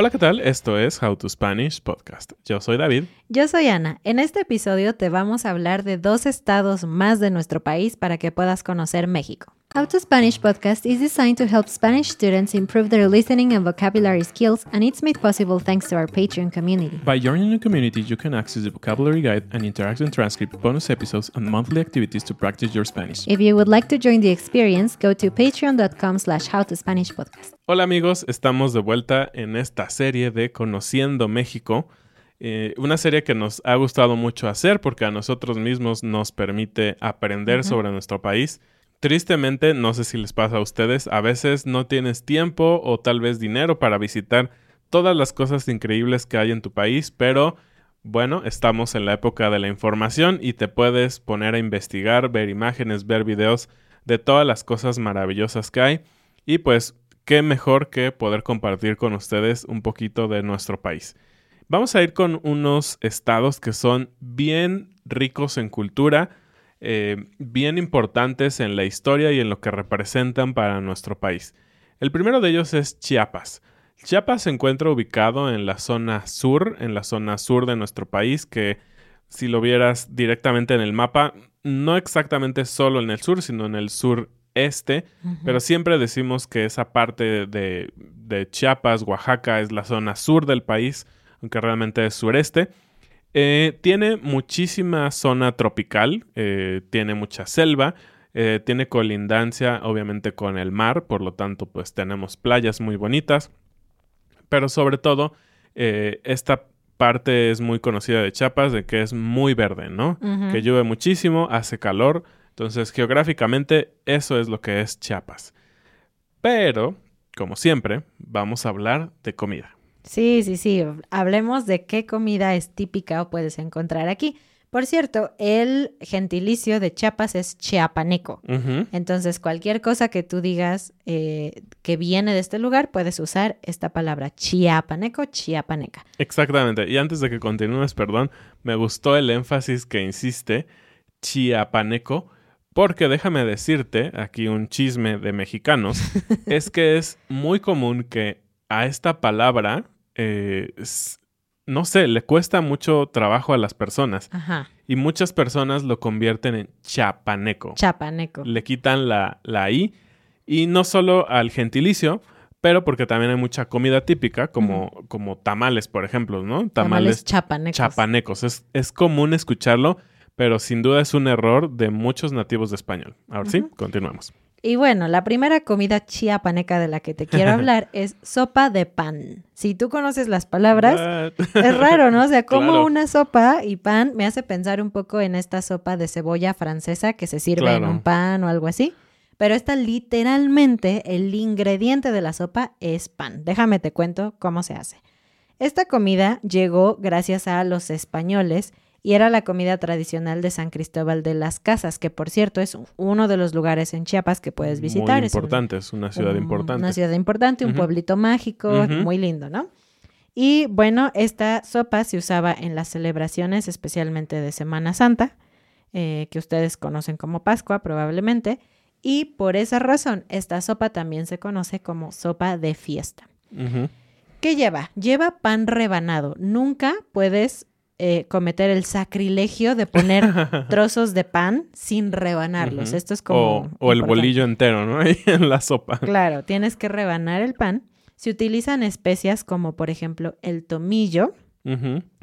Hola, ¿qué tal? Esto es How to Spanish Podcast. Yo soy David. Yo soy Ana. En este episodio te vamos a hablar de dos estados más de nuestro país para que puedas conocer México. How to Spanish podcast is designed to help Spanish students improve their listening and vocabulary skills, and it's made possible thanks to our Patreon community. By joining the community, you can access the vocabulary guide and interactive transcript, bonus episodes, and monthly activities to practice your Spanish. If you would like to join the experience, go to patreon.com slash howtospanishpodcast. Hola amigos, estamos de vuelta en esta serie de Conociendo México. Eh, una serie que nos ha gustado mucho hacer porque a nosotros mismos nos permite aprender sobre nuestro país. Tristemente, no sé si les pasa a ustedes, a veces no tienes tiempo o tal vez dinero para visitar todas las cosas increíbles que hay en tu país, pero bueno, estamos en la época de la información y te puedes poner a investigar, ver imágenes, ver videos de todas las cosas maravillosas que hay y pues qué mejor que poder compartir con ustedes un poquito de nuestro país. Vamos a ir con unos estados que son bien ricos en cultura, eh, bien importantes en la historia y en lo que representan para nuestro país. El primero de ellos es Chiapas. Chiapas se encuentra ubicado en la zona sur, en la zona sur de nuestro país, que si lo vieras directamente en el mapa, no exactamente solo en el sur, sino en el sureste, pero siempre decimos que esa parte de, de Chiapas, Oaxaca, es la zona sur del país, aunque realmente es sureste. Eh, tiene muchísima zona tropical, eh, tiene mucha selva, eh, tiene colindancia obviamente con el mar, por lo tanto pues tenemos playas muy bonitas, pero sobre todo esta parte es muy conocida de Chiapas de que es muy verde, ¿no? Que llueve muchísimo, hace calor, entonces geográficamente eso es lo que es Chiapas. Pero, como siempre, vamos a hablar de comida. Sí, sí, sí. Hablemos de qué comida es típica o puedes encontrar aquí. Por cierto, el gentilicio de Chiapas es chiapaneco. Entonces, cualquier cosa que tú digas eh, que viene de este lugar, puedes usar esta palabra chiapaneco, chiapaneca. Exactamente. Y antes de que continúes, perdón, me gustó el énfasis que insiste chiapaneco, porque déjame decirte, aquí un chisme de mexicanos, es que es muy común que a esta palabra, eh, no sé, le cuesta mucho trabajo a las personas. Ajá. Y muchas personas lo convierten en chapaneco. Chapaneco. Le quitan la, la I. Y no solo al gentilicio, pero porque también hay mucha comida típica, como, como tamales, por ejemplo, ¿no? Tamales, chapanecos. Chapanecos. Es, es común escucharlo, pero sin duda es un error de muchos nativos de español. Ahora sí, continuamos. Y bueno, la primera comida chiapaneca de la que te quiero hablar es sopa de pan. Si tú conoces las palabras, es raro, ¿no? O sea, como una sopa y pan me hace pensar un poco en esta sopa de cebolla francesa que se sirve en un pan o algo así. Pero esta literalmente, el ingrediente de la sopa es pan. Déjame te cuento cómo se hace. Esta comida llegó gracias a los españoles y era la comida tradicional de San Cristóbal de las Casas, que por cierto es uno de los lugares en Chiapas que puedes visitar. Muy importante, es, una ciudad importante. Una ciudad importante, un pueblito mágico, muy lindo, ¿no? Y bueno, esta sopa se usaba en las celebraciones, especialmente de Semana Santa, eh, que ustedes conocen como Pascua probablemente, y por esa razón esta sopa también se conoce como sopa de fiesta. ¿Qué lleva? Lleva pan rebanado. Nunca puedes eh, cometer el sacrilegio de poner trozos de pan sin rebanarlos. Esto es como... O, el bolillo entero, ¿no? Ahí en la sopa. Claro, tienes que rebanar el pan. Se utilizan especias como, por ejemplo, el tomillo,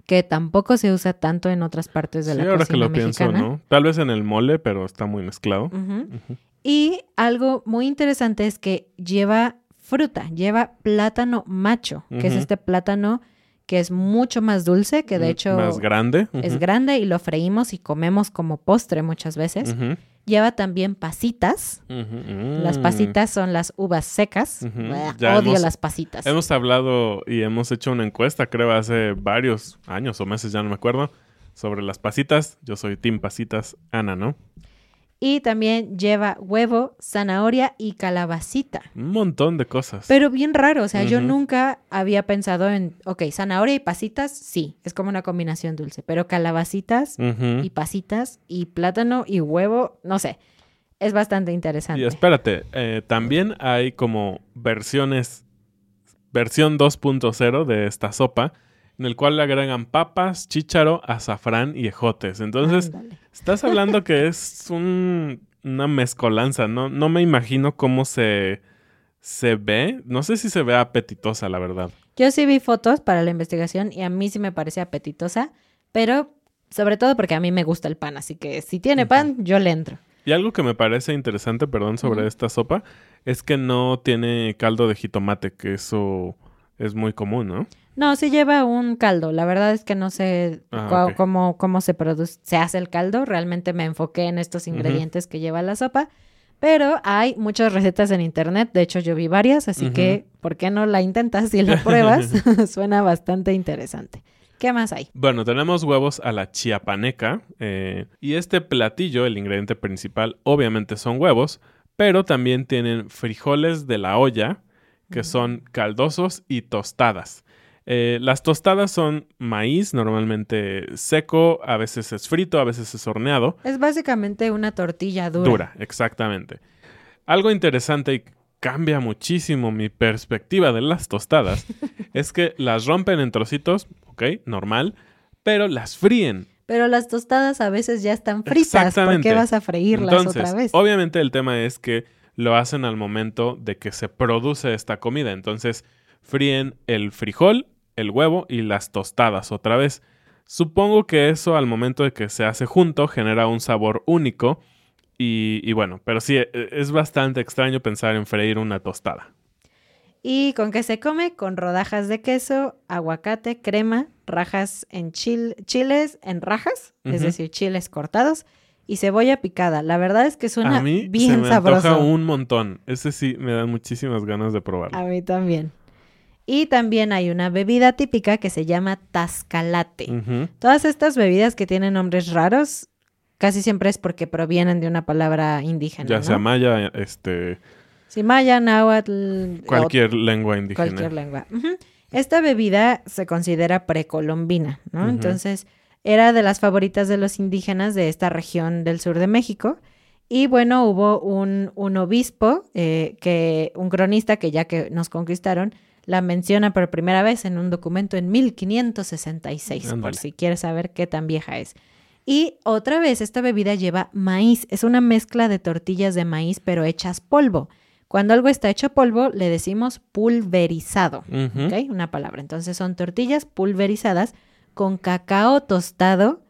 que tampoco se usa tanto en otras partes de la cocina ahora que lo pienso, ¿no? Tal vez en el mole, pero está muy mezclado. Y algo muy interesante es que lleva fruta, lleva plátano macho, que es este plátano que es mucho más dulce, que de hecho... Más grande. Es grande y lo freímos y comemos como postre muchas veces. Lleva también pasitas. Las pasitas son las uvas secas. Odio las pasitas. Hemos hablado y hemos hecho una encuesta, creo, hace varios años o meses, ya no me acuerdo, sobre las pasitas. Yo soy Team Pasitas, Ana, ¿no? Y también lleva huevo, zanahoria y calabacita. Un montón de cosas. Pero bien raro, o sea, yo nunca había pensado en, ok, zanahoria y pasitas, sí, es como una combinación dulce, pero calabacitas y pasitas y plátano y huevo, no sé, es bastante interesante. Y espérate, eh, también hay como versiones, versión 2.0 de esta sopa en el cual le agregan papas, chícharo, azafrán y ejotes. Entonces, estás hablando que es una mezcolanza, ¿no? No me imagino cómo se, se ve. No sé si se ve apetitosa, la verdad. Yo sí vi fotos para la investigación y a mí sí me parece apetitosa, pero sobre todo porque a mí me gusta el pan, así que si tiene pan, yo le entro. Y algo que me parece interesante, perdón, sobre esta sopa, es que no tiene caldo de jitomate, que eso es muy común, ¿no? No, sí lleva un caldo. La verdad es que no sé ah, cómo, cómo se produce, se hace el caldo. Realmente me enfoqué en estos ingredientes que lleva la sopa. Pero hay muchas recetas en internet. De hecho, yo vi varias, así que ¿por qué no la intentas y la pruebas? Suena bastante interesante. ¿Qué más hay? Bueno, tenemos huevos a la chiapaneca. Eh, y este platillo, el ingrediente principal, obviamente son huevos, pero también tienen frijoles de la olla, que son caldosos y tostadas. Eh, las tostadas son maíz, normalmente seco, a veces es frito, a veces es horneado. Es básicamente una tortilla dura. Dura, exactamente. Algo interesante y cambia muchísimo mi perspectiva de las tostadas es que las rompen en trocitos, ok, normal, pero las fríen. Pero las tostadas a veces ya están fritas. ¿Por qué vas a freírlas otra vez? Obviamente el tema es que lo hacen al momento de que se produce esta comida. Entonces, fríen el frijol, el huevo y las tostadas otra vez. Supongo que eso al momento de que se hace junto genera un sabor único y, bueno, pero sí, e, es bastante extraño pensar en freír una tostada. ¿Y con qué se come? Con rodajas de queso, aguacate, crema, rajas en chiles en rajas, es decir, chiles cortados y cebolla picada. La verdad es que suena a mí bien se me sabroso. un montón. Ese sí me da muchísimas ganas de probarlo. A mí también. Y también hay una bebida típica que se llama tascalate. Todas estas bebidas que tienen nombres raros, casi siempre es porque provienen de una palabra indígena. Ya sea maya, este... Sí, maya, náhuatl... Cualquier lengua indígena. Cualquier lengua. Esta bebida se considera precolombina, ¿no? Entonces, era de las favoritas de los indígenas de esta región del sur de México. Y bueno, hubo un, un obispo, eh, que, un cronista que ya que nos conquistaron, la menciona por primera vez en un documento en 1566, por si quieres saber qué tan vieja es. Y otra vez, esta bebida lleva maíz. Es una mezcla de tortillas de maíz, pero hechas polvo. Cuando algo está hecho polvo, le decimos pulverizado. ¿Ok? Una palabra. Entonces son tortillas pulverizadas con cacao tostado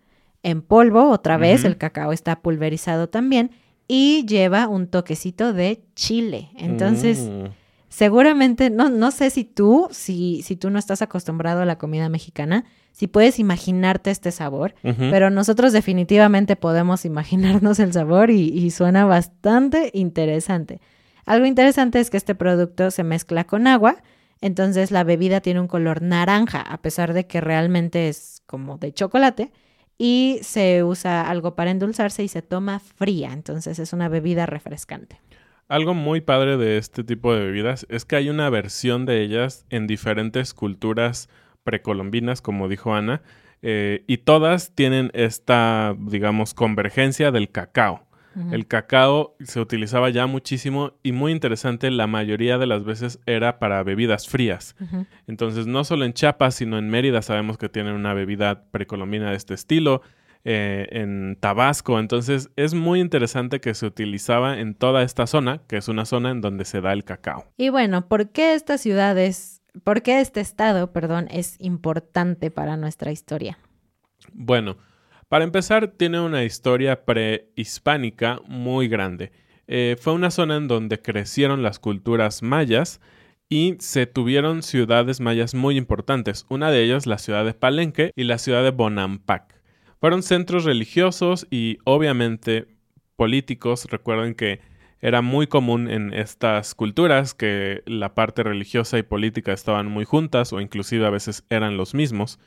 en polvo. Otra vez, el cacao está pulverizado también. Y lleva un toquecito de chile. Entonces. Mm seguramente, no, no sé si tú, si, si tú no estás acostumbrado a la comida mexicana, si puedes imaginarte este sabor, pero nosotros definitivamente podemos imaginarnos el sabor y, y, suena bastante interesante. Algo interesante es que este producto se mezcla con agua, entonces la bebida tiene un color naranja, a pesar de que realmente es como de chocolate, y se usa algo para endulzarse y se toma fría, entonces es una bebida refrescante. Algo muy padre de este tipo de bebidas es que hay una versión de ellas en diferentes culturas precolombinas, como dijo Ana, eh, y todas tienen esta, digamos, convergencia del cacao. El cacao se utilizaba ya muchísimo y muy interesante, la mayoría de las veces era para bebidas frías. Entonces, no solo en Chiapas, sino en Mérida sabemos que tienen una bebida precolombina de este estilo. Eh, en Tabasco. Entonces es muy interesante que se utilizaba en toda esta zona, que es una zona en donde se da el cacao. Y bueno, ¿por qué estas ciudades, por qué este estado, perdón, es importante para nuestra historia? Bueno, para empezar, tiene una historia prehispánica muy grande. Eh, fue una zona en donde crecieron las culturas mayas y se tuvieron ciudades mayas muy importantes. Una de ellas, la ciudad de Palenque y la ciudad de Bonampak. Fueron centros religiosos y obviamente políticos. Recuerden que era muy común en estas culturas que la parte religiosa y política estaban muy juntas o inclusive a veces eran los mismos.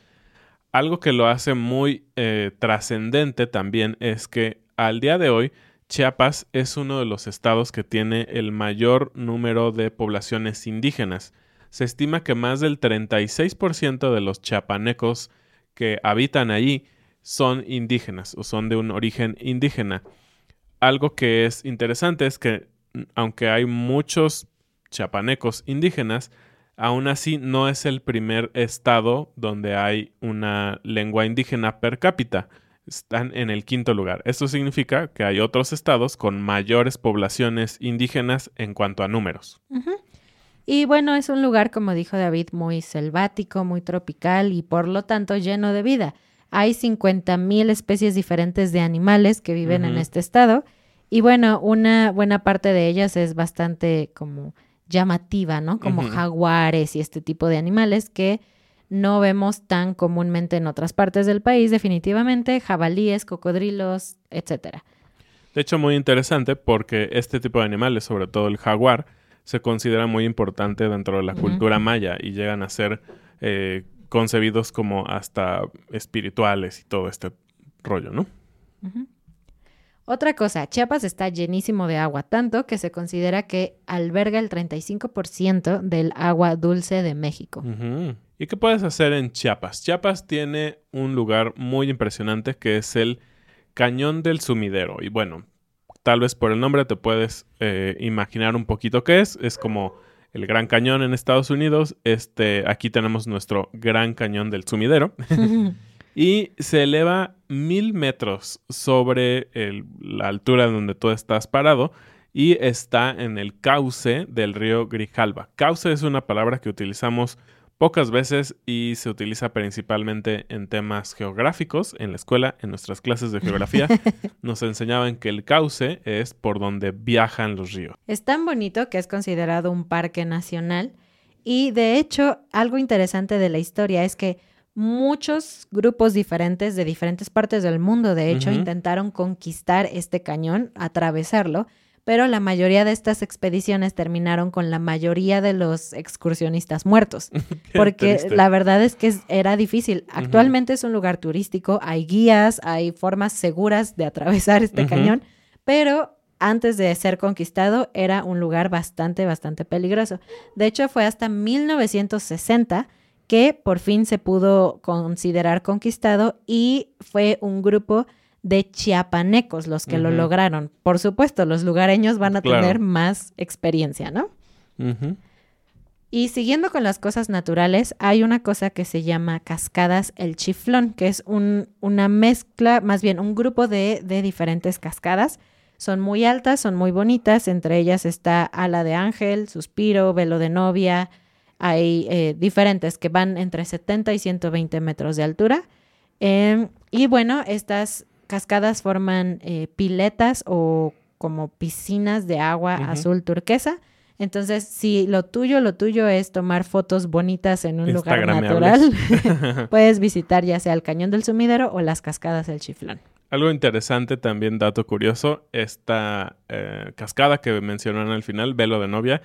Algo que lo hace muy eh, trascendente también es que al día de hoy Chiapas es uno de los estados que tiene el mayor número de poblaciones indígenas. Se estima que más del 36% de los chiapanecos que habitan allí son indígenas o son de un origen indígena. Algo que es interesante es que aunque hay muchos chiapanecos indígenas, aún así no es el primer estado donde hay una lengua indígena per cápita. Están en el quinto lugar. Esto significa que hay otros estados con mayores poblaciones indígenas en cuanto a números. Y bueno, es un lugar, como dijo David, muy selvático, muy tropical y por lo tanto lleno de vida. Hay 50.000 especies diferentes de animales que viven en este estado. Y bueno, una buena parte de ellas es bastante como llamativa, ¿no? Como jaguares y este tipo de animales que no vemos tan comúnmente en otras partes del país, definitivamente, jabalíes, cocodrilos, etcétera. De hecho, muy interesante porque este tipo de animales, sobre todo el jaguar, se considera muy importante dentro de la cultura maya y llegan a ser eh, concebidos como hasta espirituales y todo este rollo, ¿no? Otra cosa, Chiapas está llenísimo de agua, tanto que se considera que alberga el 35% del agua dulce de México. ¿Y qué puedes hacer en Chiapas? Chiapas tiene un lugar muy impresionante que es el Cañón del Sumidero. Y bueno, tal vez por el nombre te puedes eh, imaginar un poquito qué es. Es como el Gran Cañón en Estados Unidos. Este, aquí tenemos nuestro Gran Cañón del Sumidero. y se eleva mil metros sobre la altura donde tú estás parado y está en el cauce del río Grijalba. Cauce es una palabra que utilizamos pocas veces y se utiliza principalmente en temas geográficos. En la escuela, en nuestras clases de geografía, nos enseñaban que el cauce es por donde viajan los ríos. Es tan bonito que es considerado un parque nacional y de hecho algo interesante de la historia es que muchos grupos diferentes de diferentes partes del mundo, de hecho, intentaron conquistar este cañón, atravesarlo pero la mayoría de estas expediciones terminaron con la mayoría de los excursionistas muertos, porque la verdad es que era difícil. Actualmente es un lugar turístico, hay guías, hay formas seguras de atravesar este cañón, pero antes de ser conquistado era un lugar bastante, bastante peligroso. De hecho, fue hasta 1960 que por fin se pudo considerar conquistado y fue un grupo de chiapanecos los que lo lograron. Por supuesto, los lugareños van a tener más experiencia, ¿no? Y siguiendo con las cosas naturales, hay una cosa que se llama Cascadas El Chiflón, que es un, una mezcla, más bien un grupo de, de, diferentes cascadas. Son muy altas, son muy bonitas, entre ellas está Ala de Ángel, Suspiro, Velo de Novia, hay eh, diferentes que van entre 70 y 120 metros de altura. Em, y bueno, estas cascadas forman eh, piletas o como piscinas de agua azul turquesa. Entonces, si lo tuyo, lo tuyo es tomar fotos bonitas en un lugar natural, puedes visitar ya sea el Cañón del Sumidero o las cascadas del Chiflón. Algo interesante también, dato curioso, esta eh, cascada que mencionaron al final, Velo de Novia,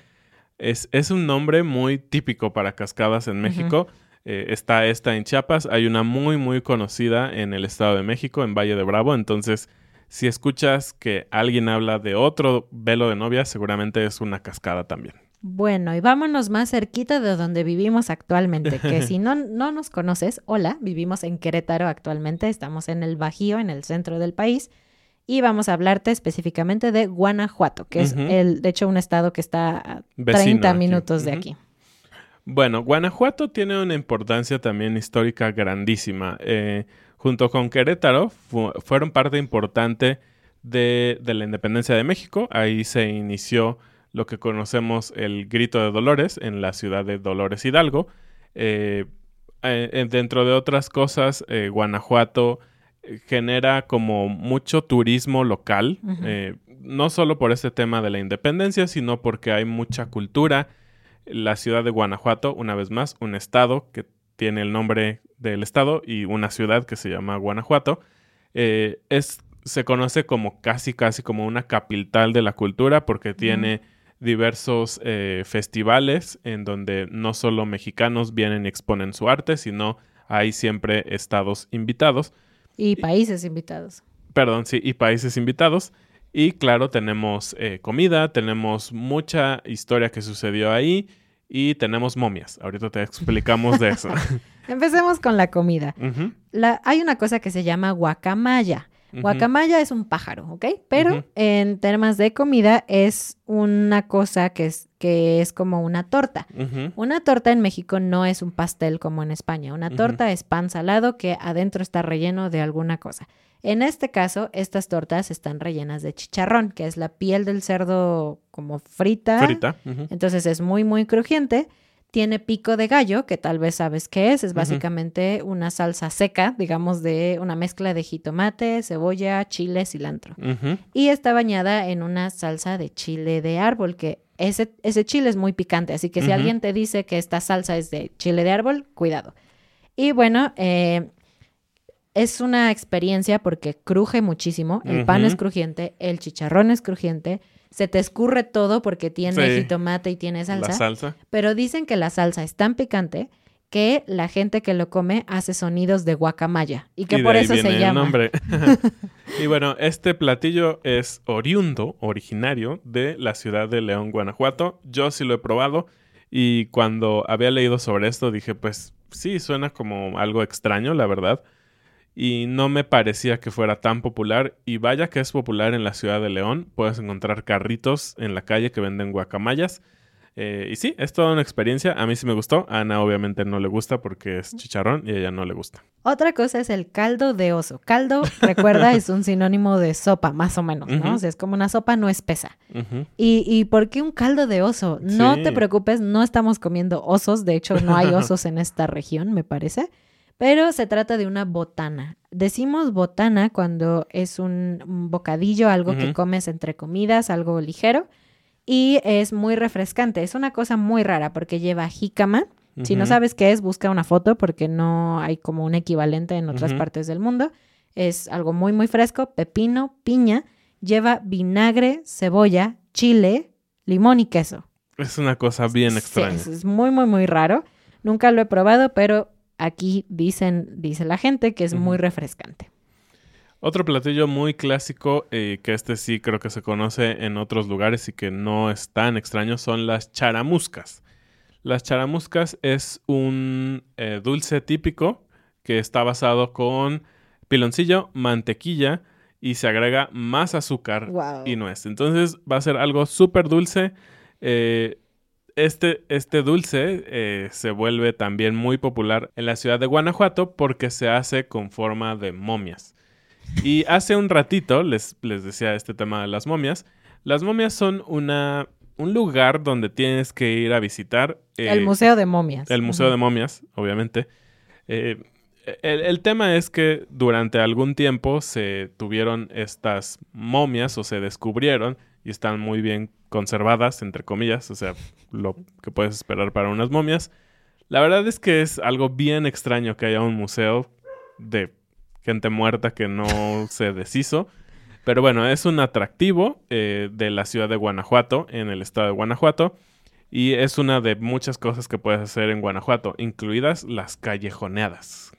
es, es un nombre muy típico para cascadas en México. Eh, está esta en Chiapas, hay una muy muy conocida en el Estado de México, en Valle de Bravo, entonces si escuchas que alguien habla de otro velo de novia, seguramente es una cascada también. Bueno, y vámonos más cerquita de donde vivimos actualmente, que si no, no nos conoces, hola, vivimos en Querétaro actualmente, estamos en el Bajío, en el centro del país, y vamos a hablarte específicamente de Guanajuato, que es el, de hecho un estado que está a 30 minutos de aquí. Bueno, Guanajuato tiene una importancia también histórica grandísima. Eh, junto con Querétaro fueron parte importante de, la independencia de México. Ahí se inició lo que conocemos el Grito de Dolores en la ciudad de Dolores Hidalgo. Eh, eh, dentro de otras cosas, Guanajuato genera como mucho turismo local, no solo por este tema de la independencia, sino porque hay mucha cultura la ciudad de Guanajuato, una vez más, un estado que tiene el nombre del estado y una ciudad que se llama Guanajuato, eh, es, se conoce como casi, casi como una capital de la cultura porque tiene diversos eh, festivales en donde no solo mexicanos vienen y exponen su arte, sino hay siempre estados invitados. Y países invitados. Perdón, sí, y países invitados. Y claro, tenemos eh, comida, tenemos mucha historia que sucedió ahí y tenemos momias. Ahorita te explicamos de eso. Empecemos con la comida. la, hay una cosa que se llama guacamaya. Guacamaya es un pájaro, ¿ok? Pero en temas de comida es una cosa que es, que es como una torta. Una torta en México no es un pastel como en España. Una torta es pan salado que adentro está relleno de alguna cosa. En este caso, estas tortas están rellenas de chicharrón, que es la piel del cerdo como frita. Frita. Entonces es muy, muy crujiente. Tiene pico de gallo, que tal vez sabes qué es. Es básicamente una salsa seca, digamos, de una mezcla de jitomate, cebolla, chile, cilantro. Y está bañada en una salsa de chile de árbol, que ese, ese chile es muy picante. Así que si alguien te dice que esta salsa es de chile de árbol, cuidado. Y bueno, eh, es una experiencia porque cruje muchísimo, el pan es crujiente, el chicharrón es crujiente, se te escurre todo porque tiene jitomate y tiene salsa, salsa. Pero dicen que la salsa es tan picante que la gente que lo come hace sonidos de guacamaya y que por eso se llama. El nombre. y bueno, este platillo es oriundo, originario de la ciudad de León, Guanajuato. Yo sí lo he probado y cuando había leído sobre esto dije, pues sí, suena como algo extraño, la verdad y no me parecía que fuera tan popular. Y vaya que es popular en la ciudad de León. Puedes encontrar carritos en la calle que venden guacamayas. Eh, y sí, es toda una experiencia. A mí sí me gustó. A Ana obviamente no le gusta porque es chicharrón y a ella no le gusta. Otra cosa es el caldo de oso. Caldo, recuerda, es un sinónimo de sopa, más o menos, ¿no? O sea, es como una sopa no espesa. y, ¿Y por qué un caldo de oso? No te preocupes, no estamos comiendo osos. De hecho, no hay osos en esta región, me parece pero se trata de una botana. Decimos botana cuando es un, bocadillo, algo que comes entre comidas, algo ligero, y es muy refrescante. Es una cosa muy rara porque lleva jícama. Si no sabes qué es, busca una foto porque no hay como un equivalente en otras partes del mundo. Es algo muy, muy fresco, pepino, piña, lleva vinagre, cebolla, chile, limón y queso. Es una cosa bien extraña. es muy, muy, muy raro. Nunca lo he probado, pero aquí dicen, dice la gente que es muy refrescante. Otro platillo muy clásico, eh, que este sí creo que se conoce en otros lugares y que no es tan extraño, son las charamuscas. Las charamuscas es un eh, dulce típico que está basado con piloncillo, mantequilla y se agrega más azúcar y nuez. Entonces va a ser algo súper dulce. Eh, este, este dulce eh, se vuelve también muy popular en la ciudad de Guanajuato porque se hace con forma de momias. Y hace un ratito les, les decía este tema de las momias. Las momias son una, un lugar donde tienes que ir a visitar. Eh, el Museo de Momias. El Museo de Momias, obviamente. Eh, el, el, tema es que durante algún tiempo se tuvieron estas momias o se descubrieron y están muy bien conservadas, entre comillas, o sea, lo que puedes esperar para unas momias. La verdad es que es algo bien extraño que haya un museo de gente muerta que no se deshizo. Pero bueno, es un atractivo eh, de la ciudad de Guanajuato, en el estado de Guanajuato. Y es una de muchas cosas que puedes hacer en Guanajuato, incluidas las callejoneadas.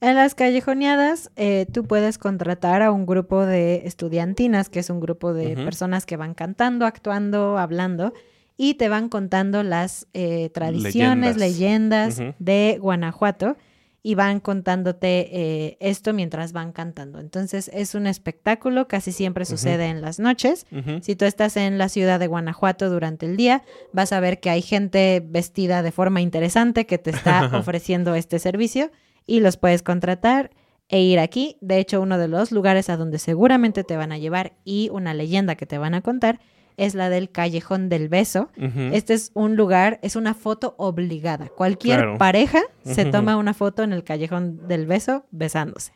En las callejoneadas, eh, tú puedes contratar a un grupo de estudiantinas, que es un grupo de personas que van cantando, actuando, hablando, y te van contando las eh, tradiciones, leyendas, de Guanajuato, y van contándote eh, esto mientras van cantando. Entonces es un espectáculo, casi siempre sucede en las noches. Si tú estás en la ciudad de Guanajuato durante el día, vas a ver que hay gente vestida de forma interesante que te está ofreciendo este servicio y los puedes contratar e ir aquí. De hecho, uno de los lugares a donde seguramente te van a llevar y una leyenda que te van a contar es la del Callejón del Beso. Este es un lugar, es una foto obligada. Cualquier pareja se toma una foto en el Callejón del Beso besándose.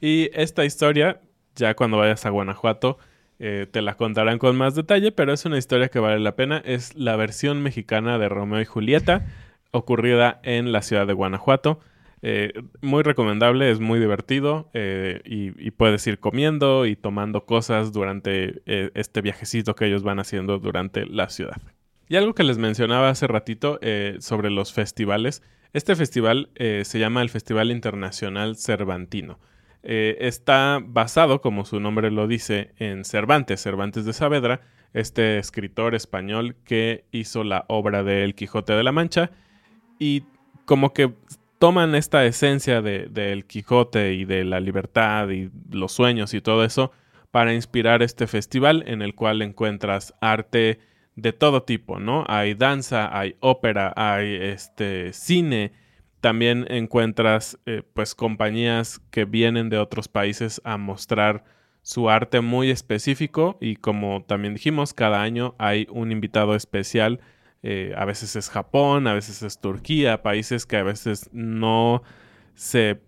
Y esta historia, ya cuando vayas a Guanajuato, eh, te la contarán con más detalle, pero es una historia que vale la pena. Es la versión mexicana de Romeo y Julieta, ocurrida en la ciudad de Guanajuato. Eh, muy recomendable, es muy divertido eh, y, puedes ir comiendo y tomando cosas durante eh, este viajecito que ellos van haciendo durante la ciudad. Y algo que les mencionaba hace ratito sobre los festivales. Este festival se llama el Festival Internacional Cervantino. Está basado, como su nombre lo dice, en Cervantes, Cervantes de Saavedra, este escritor español que hizo la obra de El Quijote de la Mancha y como que toman esta esencia del de, Quijote y de la libertad y los sueños y todo eso para inspirar este festival en el cual encuentras arte de todo tipo, ¿no? Hay danza, hay ópera, hay este cine, también encuentras eh, pues compañías que vienen de otros países a mostrar su arte muy específico y como también dijimos, cada año hay un invitado especial eh, a veces es Japón, a veces es Turquía, países que a veces no se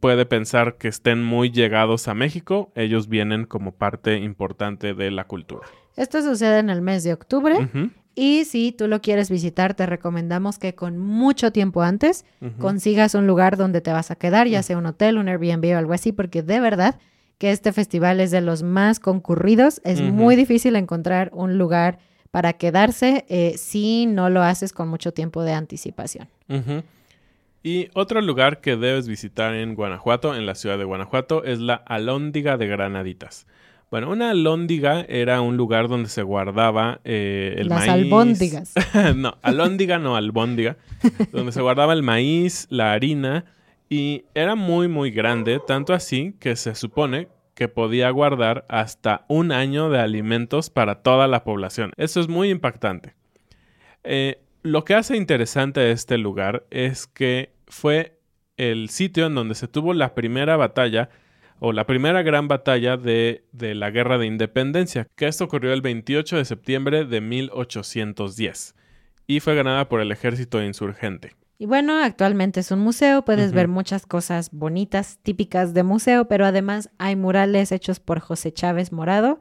puede pensar que estén muy llegados a México, ellos vienen como parte importante de la cultura. Esto sucede en el mes de octubre y si tú lo quieres visitar, te recomendamos que con mucho tiempo antes consigas un lugar donde te vas a quedar, ya sea un hotel, un Airbnb o algo así, porque de verdad que este festival es de los más concurridos, es muy difícil encontrar un lugar para quedarse eh, si no lo haces con mucho tiempo de anticipación. Y otro lugar que debes visitar en Guanajuato, en la ciudad de Guanajuato, es la Alhóndiga de Granaditas. Bueno, una alhóndiga era un lugar donde se guardaba eh, el Las maíz. albóndigas. no, alhóndiga no albóndiga. donde se guardaba el maíz, la harina. Y era muy, muy grande, tanto así que se supone que podía guardar hasta un año de alimentos para toda la población. Eso es muy impactante. Eh, lo que hace interesante este lugar es que fue el sitio en donde se tuvo la primera batalla o la primera gran batalla de, de, la Guerra de Independencia, que esto ocurrió el 28 de septiembre de 1810 y fue ganada por el ejército insurgente. Y bueno, actualmente es un museo, puedes ver muchas cosas bonitas, típicas de museo, pero además hay murales hechos por José Chávez Morado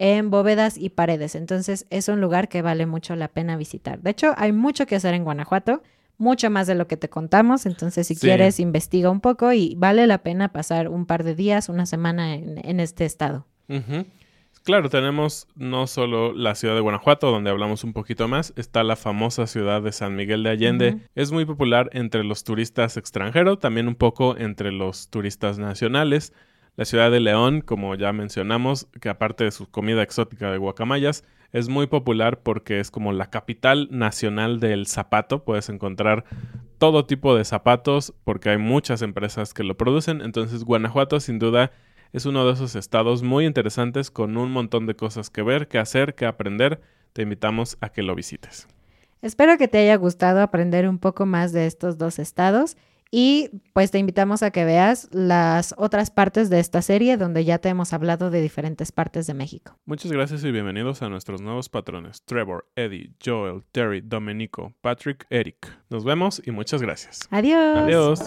en bóvedas y paredes. Entonces es un lugar que vale mucho la pena visitar. De hecho, hay mucho que hacer en Guanajuato, mucho más de lo que te contamos. Entonces, si quieres, investiga un poco y vale la pena pasar un par de días, una semana en, este estado. Claro, tenemos no solo la ciudad de Guanajuato, donde hablamos un poquito más, está la famosa ciudad de San Miguel de Allende. Es muy popular entre los turistas extranjeros, también un poco entre los turistas nacionales. La ciudad de León, como ya mencionamos, que aparte de su comida exótica de guacamayas, es muy popular porque es como la capital nacional del zapato. Puedes encontrar todo tipo de zapatos porque hay muchas empresas que lo producen. Entonces Guanajuato sin duda es uno de esos estados muy interesantes con un montón de cosas que ver, que hacer, que aprender. Te invitamos a que lo visites. Espero que te haya gustado aprender un poco más de estos dos estados y pues te invitamos a que veas las otras partes de esta serie donde ya te hemos hablado de diferentes partes de México. Muchas gracias y bienvenidos a nuestros nuevos patrones, Trevor, Eddie, Joel, Terry, Domenico, Patrick, Eric. Nos vemos y muchas gracias. Adiós. Adiós.